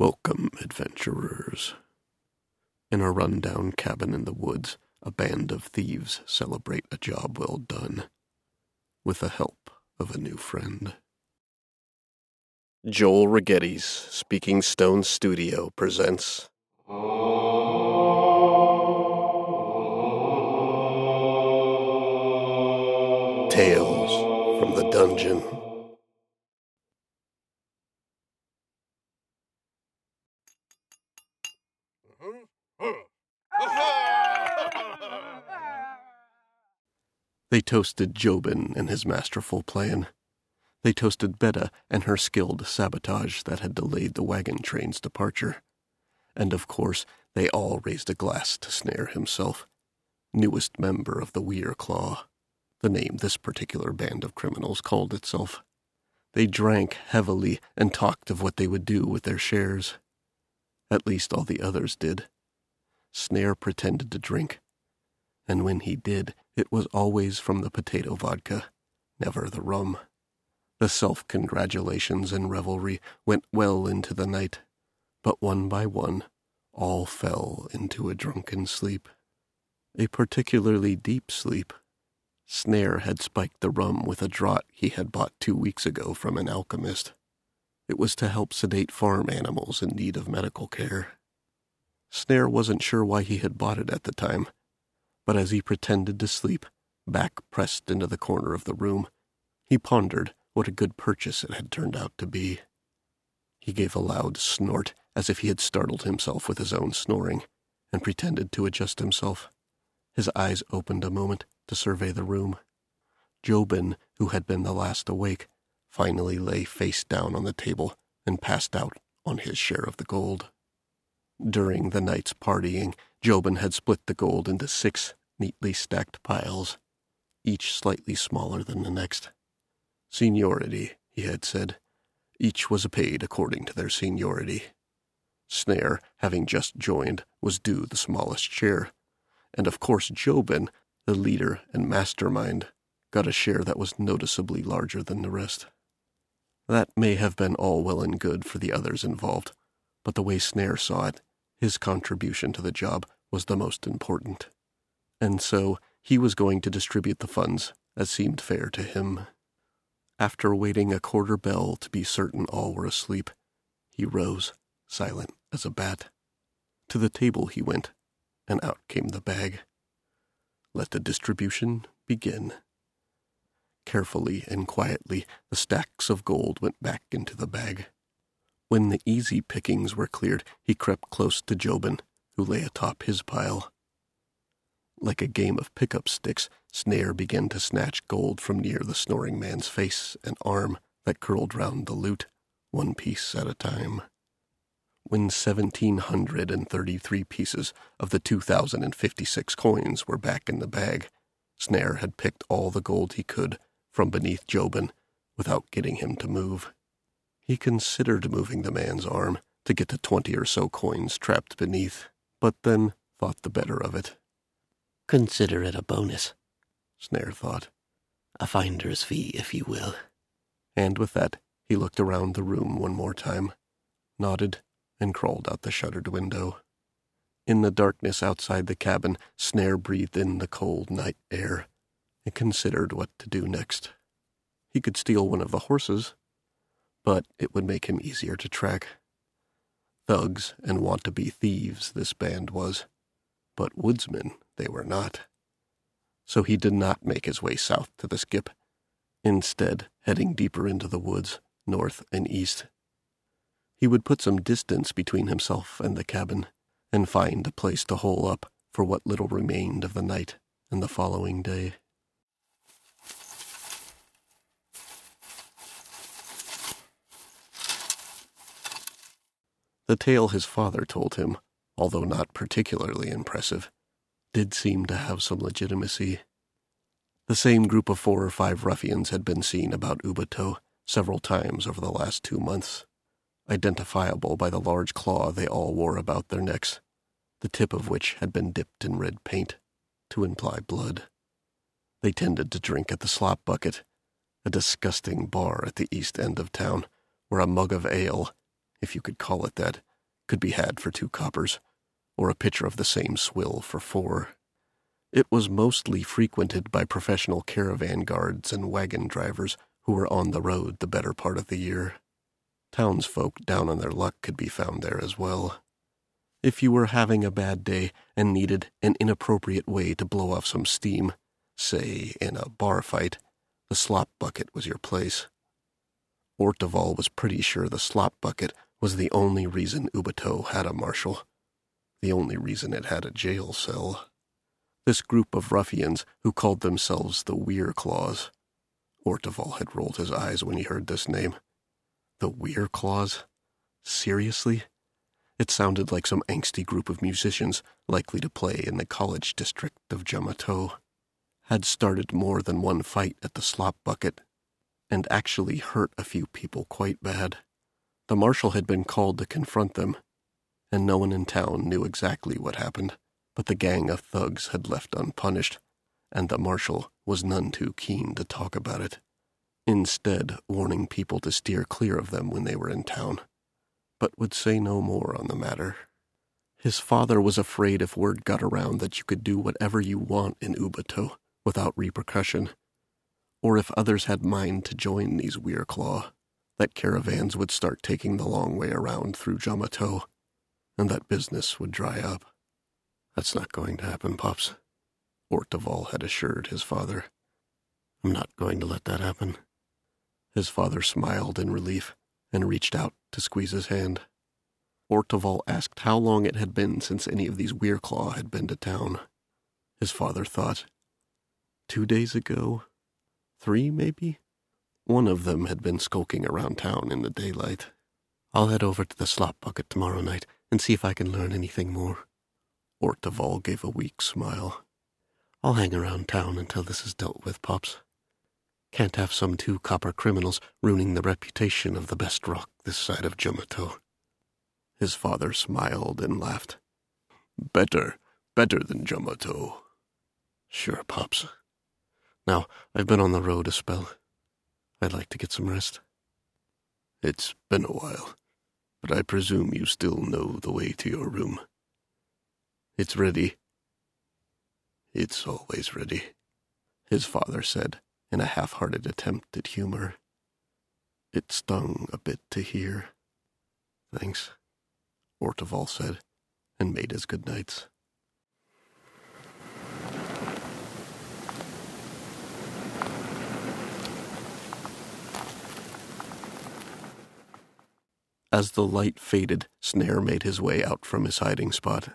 Welcome, adventurers. In a rundown cabin in the woods, a band of thieves celebrate a job well done with the help of a new friend. Joel Rigetti's Speaking Stone Studio presents. Tales from the Dungeon. They toasted Jobin and his masterful plan. They toasted Betta and her skilled sabotage that had delayed the wagon train's departure. And of course, they all raised a glass to Snare himself, newest member of the Weir Claw, the name this particular band of criminals called itself. They drank heavily and talked of what they would do with their shares. At least all the others did. Snare pretended to drink, and when he did, it was always from the potato vodka, never the rum. The self congratulations and revelry went well into the night, but one by one, all fell into a drunken sleep. A particularly deep sleep. Snare had spiked the rum with a draught he had bought two weeks ago from an alchemist. It was to help sedate farm animals in need of medical care. Snare wasn't sure why he had bought it at the time, but as he pretended to sleep, back pressed into the corner of the room, he pondered what a good purchase it had turned out to be. He gave a loud snort as if he had startled himself with his own snoring, and pretended to adjust himself. His eyes opened a moment to survey the room. Jobin, who had been the last awake, finally lay face down on the table and passed out on his share of the gold. During the night's partying, Jobin had split the gold into six neatly stacked piles, each slightly smaller than the next. Seniority, he had said. Each was paid according to their seniority. Snare, having just joined, was due the smallest share, and of course Jobin, the leader and mastermind, got a share that was noticeably larger than the rest. That may have been all well and good for the others involved, but the way Snare saw it, his contribution to the job was the most important. And so he was going to distribute the funds as seemed fair to him. After waiting a quarter bell to be certain all were asleep, he rose, silent as a bat. To the table he went, and out came the bag. Let the distribution begin. Carefully and quietly, the stacks of gold went back into the bag. When the easy pickings were cleared, he crept close to Jobin, who lay atop his pile. Like a game of pickup sticks, Snare began to snatch gold from near the snoring man's face and arm that curled round the loot, one piece at a time. When seventeen hundred and thirty-three pieces of the two thousand and fifty-six coins were back in the bag, Snare had picked all the gold he could from beneath Jobin without getting him to move. He considered moving the man's arm to get the twenty or so coins trapped beneath, but then thought the better of it. Consider it a bonus. Snare thought. A finder's fee, if you will. And with that, he looked around the room one more time, nodded, and crawled out the shuttered window. In the darkness outside the cabin, Snare breathed in the cold night air and considered what to do next. He could steal one of the horses, but it would make him easier to track. Thugs and want to be thieves, this band was, but woodsmen they were not. So he did not make his way south to the skip, instead, heading deeper into the woods, north and east. He would put some distance between himself and the cabin, and find a place to hole up for what little remained of the night and the following day. The tale his father told him, although not particularly impressive, did seem to have some legitimacy. The same group of four or five ruffians had been seen about Ubato several times over the last two months, identifiable by the large claw they all wore about their necks, the tip of which had been dipped in red paint to imply blood. They tended to drink at the slop bucket, a disgusting bar at the east end of town, where a mug of ale, if you could call it that, could be had for two coppers, or a pitcher of the same swill for four. It was mostly frequented by professional caravan guards and wagon drivers who were on the road the better part of the year. Townsfolk down on their luck could be found there as well. If you were having a bad day and needed an inappropriate way to blow off some steam, say in a bar fight, the slop bucket was your place. Orteval was pretty sure the slop bucket was the only reason Ubato had a marshal, the only reason it had a jail cell. This group of ruffians who called themselves the Weir Claws. Orteval had rolled his eyes when he heard this name. The Weir Claws? Seriously? It sounded like some angsty group of musicians likely to play in the college district of Jamato. Had started more than one fight at the slop bucket, and actually hurt a few people quite bad. The marshal had been called to confront them, and no one in town knew exactly what happened, but the gang of thugs had left unpunished, and the marshal was none too keen to talk about it, instead warning people to steer clear of them when they were in town but would say no more on the matter. His father was afraid if word got around that you could do whatever you want in Ubato without repercussion, or if others had mind to join these Weirclaw, that caravans would start taking the long way around through Jamato, and that business would dry up. That's not going to happen, Pops, Orteval had assured his father. I'm not going to let that happen. His father smiled in relief and reached out to squeeze his hand. Orteval asked how long it had been since any of these Weirclaw had been to town. His father thought. Two days ago? Three, maybe? One of them had been skulking around town in the daylight. I'll head over to the slop bucket tomorrow night and see if I can learn anything more. Orteval gave a weak smile. I'll hang around town until this is dealt with, Pops. Can't have some two copper criminals ruining the reputation of the best rock this side of Jamato. His father smiled and laughed. Better, better than Jamato. Sure, Pops. Now, I've been on the road a spell. I'd like to get some rest. It's been a while, but I presume you still know the way to your room. It's ready. It's always ready, his father said in a half hearted attempt at humor. It stung a bit to hear. Thanks, Orteval said, and made his good nights. As the light faded, Snare made his way out from his hiding spot.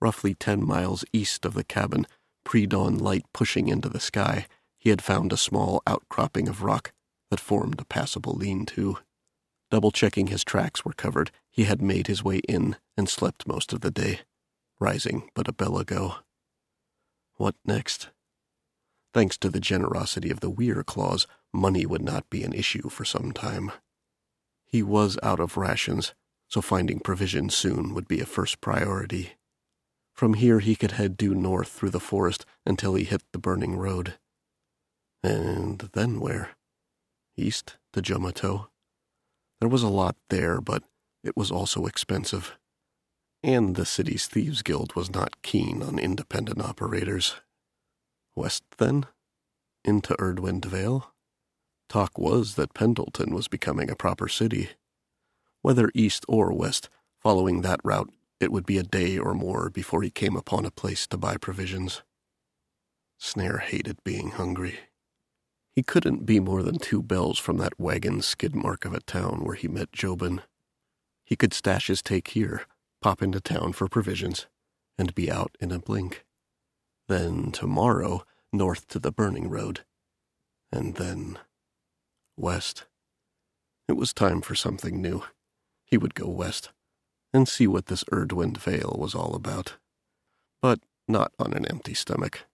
Roughly ten miles east of the cabin, pre dawn light pushing into the sky, he had found a small outcropping of rock that formed a passable lean to. Double checking his tracks were covered, he had made his way in and slept most of the day, rising but a bell ago. What next? Thanks to the generosity of the Weir Claws, money would not be an issue for some time. He was out of rations, so finding provisions soon would be a first priority. From here he could head due north through the forest until he hit the burning road. And then where? East to Jamato. There was a lot there, but it was also expensive. And the city's Thieves Guild was not keen on independent operators. West, then? Into Erdwind Vale? Talk was that Pendleton was becoming a proper city. Whether east or west, following that route, it would be a day or more before he came upon a place to buy provisions. Snare hated being hungry. He couldn't be more than two bells from that wagon skid mark of a town where he met Jobin. He could stash his take here, pop into town for provisions, and be out in a blink. Then tomorrow, north to the burning road. And then west. It was time for something new. He would go west and see what this Erdwind Vale was all about. But not on an empty stomach.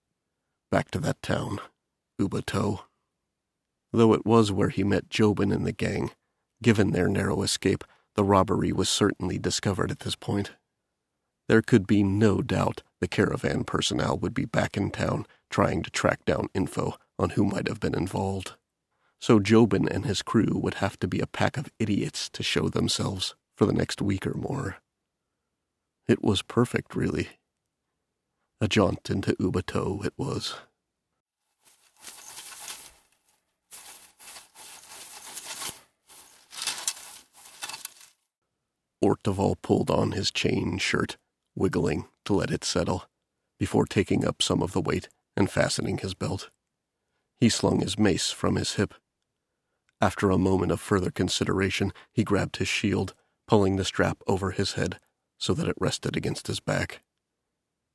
Back to that town, Ubato though it was where he met Jobin and the gang. Given their narrow escape, the robbery was certainly discovered at this point. There could be no doubt the caravan personnel would be back in town trying to track down info on who might have been involved. So Jobin and his crew would have to be a pack of idiots to show themselves for the next week or more. It was perfect, really. A jaunt into Ubato it was. Orteval pulled on his chain shirt, wiggling to let it settle, before taking up some of the weight and fastening his belt. He slung his mace from his hip. After a moment of further consideration, he grabbed his shield, pulling the strap over his head so that it rested against his back.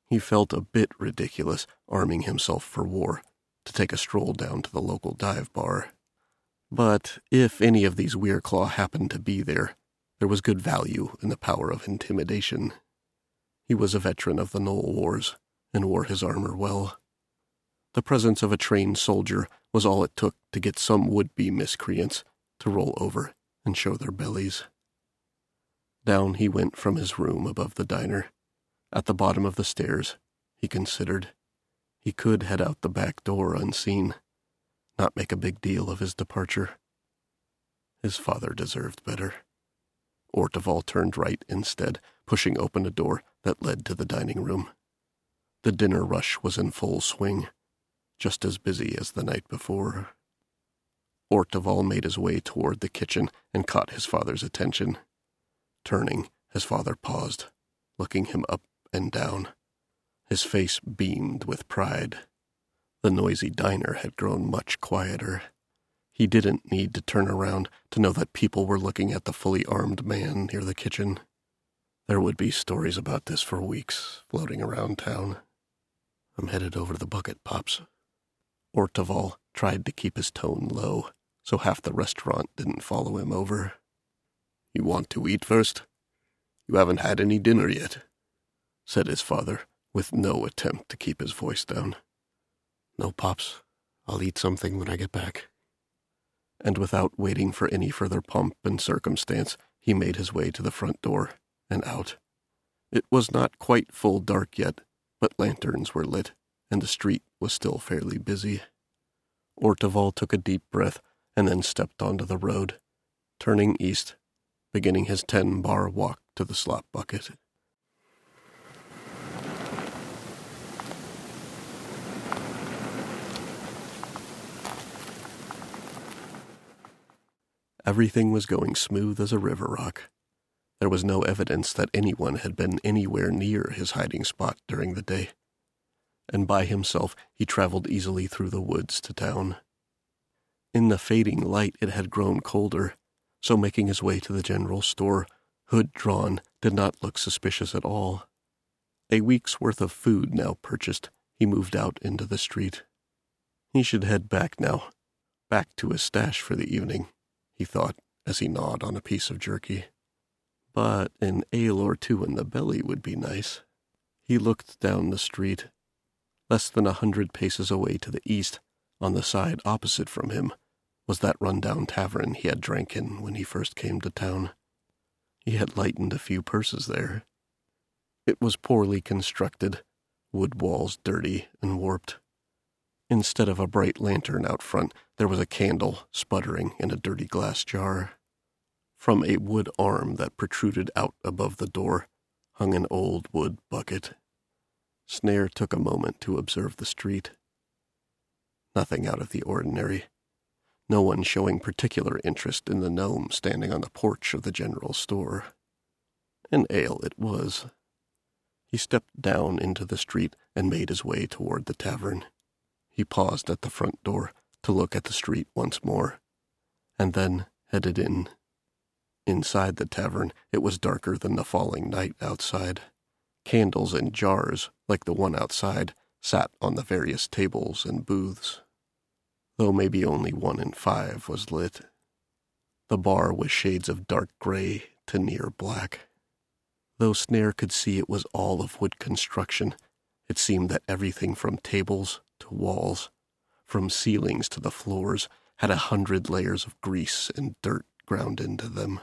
He felt a bit ridiculous arming himself for war to take a stroll down to the local dive bar. But if any of these Weirclaw happened to be there, there was good value in the power of intimidation. He was a veteran of the Knoll Wars and wore his armor well. The presence of a trained soldier was all it took to get some would be miscreants to roll over and show their bellies. Down he went from his room above the diner. At the bottom of the stairs, he considered. He could head out the back door unseen, not make a big deal of his departure. His father deserved better. Orteval turned right instead, pushing open a door that led to the dining room. The dinner rush was in full swing, just as busy as the night before. Orteval made his way toward the kitchen and caught his father's attention. Turning, his father paused, looking him up and down. His face beamed with pride. The noisy diner had grown much quieter. He didn't need to turn around to know that people were looking at the fully armed man near the kitchen. There would be stories about this for weeks floating around town. I'm headed over to the bucket, Pops. Orteval tried to keep his tone low, so half the restaurant didn't follow him over. You want to eat first? You haven't had any dinner yet, said his father, with no attempt to keep his voice down. No, Pops. I'll eat something when I get back. And without waiting for any further pomp and circumstance, he made his way to the front door and out. It was not quite full dark yet, but lanterns were lit, and the street was still fairly busy. Orteval took a deep breath and then stepped onto the road, turning east beginning his ten bar walk to the slop bucket. Everything was going smooth as a river rock. There was no evidence that anyone had been anywhere near his hiding spot during the day, and by himself he traveled easily through the woods to town. In the fading light, it had grown colder, so making his way to the general store, hood drawn, did not look suspicious at all. A week's worth of food now purchased, he moved out into the street. He should head back now, back to his stash for the evening, he thought as he gnawed on a piece of jerky. But an ale or two in the belly would be nice. He looked down the street. Less than a hundred paces away to the east, on the side opposite from him, was that run-down tavern he had drank in when he first came to town. He had lightened a few purses there. It was poorly constructed, wood walls dirty and warped. Instead of a bright lantern out front, there was a candle sputtering in a dirty glass jar. From a wood arm that protruded out above the door hung an old wood bucket. Snare took a moment to observe the street. Nothing out of the ordinary no one showing particular interest in the gnome standing on the porch of the general store. An ale it was. He stepped down into the street and made his way toward the tavern. He paused at the front door to look at the street once more, and then headed in. Inside the tavern, it was darker than the falling night outside. Candles in jars, like the one outside, sat on the various tables and booths though maybe only one in five was lit. The bar was shades of dark gray to near black. Though Snare could see it was all of wood construction, it seemed that everything from tables to walls, from ceilings to the floors, had a hundred layers of grease and dirt ground into them.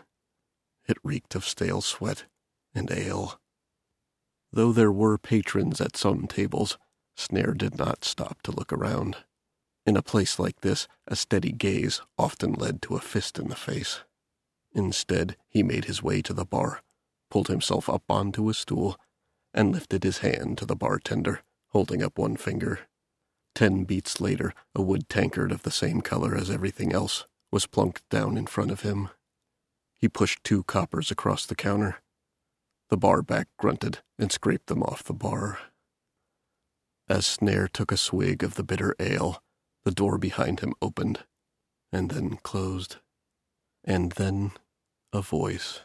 It reeked of stale sweat and ale. Though there were patrons at some tables, Snare did not stop to look around. In a place like this, a steady gaze often led to a fist in the face. Instead, he made his way to the bar, pulled himself up onto a stool, and lifted his hand to the bartender, holding up one finger. Ten beats later, a wood tankard of the same color as everything else was plunked down in front of him. He pushed two coppers across the counter. The barback grunted and scraped them off the bar. As Snare took a swig of the bitter ale, the door behind him opened and then closed. And then a voice.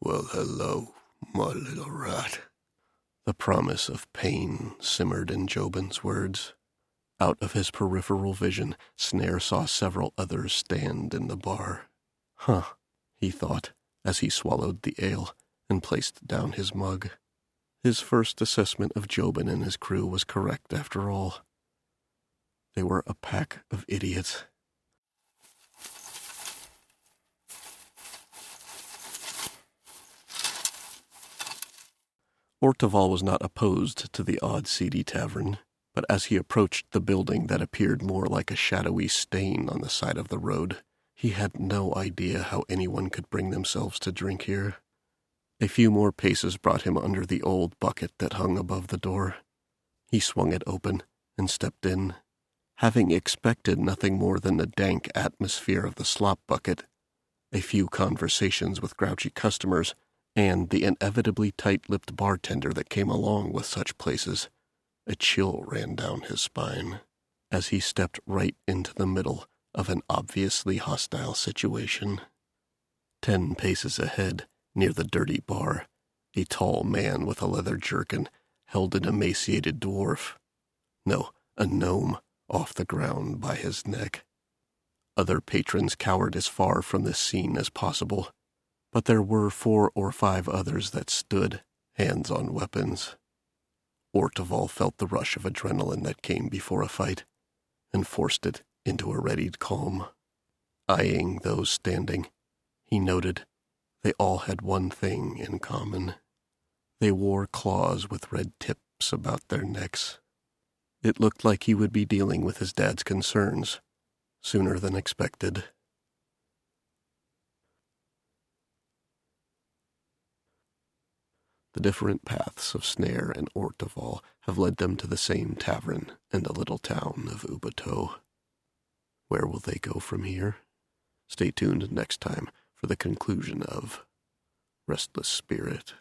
Well, hello, my little rat. The promise of pain simmered in Jobin's words. Out of his peripheral vision, Snare saw several others stand in the bar. Huh, he thought, as he swallowed the ale and placed down his mug. His first assessment of Jobin and his crew was correct after all. They were a pack of idiots. Orteval was not opposed to the odd, seedy tavern, but as he approached the building that appeared more like a shadowy stain on the side of the road, he had no idea how anyone could bring themselves to drink here. A few more paces brought him under the old bucket that hung above the door. He swung it open and stepped in. Having expected nothing more than the dank atmosphere of the slop bucket, a few conversations with grouchy customers, and the inevitably tight lipped bartender that came along with such places, a chill ran down his spine as he stepped right into the middle of an obviously hostile situation. Ten paces ahead, near the dirty bar, a tall man with a leather jerkin held an emaciated dwarf. No, a gnome off the ground by his neck. Other patrons cowered as far from this scene as possible, but there were four or five others that stood, hands on weapons. Orteval felt the rush of adrenaline that came before a fight, and forced it into a readied calm. Eyeing those standing, he noted they all had one thing in common. They wore claws with red tips about their necks. It looked like he would be dealing with his dad's concerns sooner than expected. The different paths of Snare and Orteval have led them to the same tavern in the little town of Ubato. Where will they go from here? Stay tuned next time for the conclusion of Restless Spirit.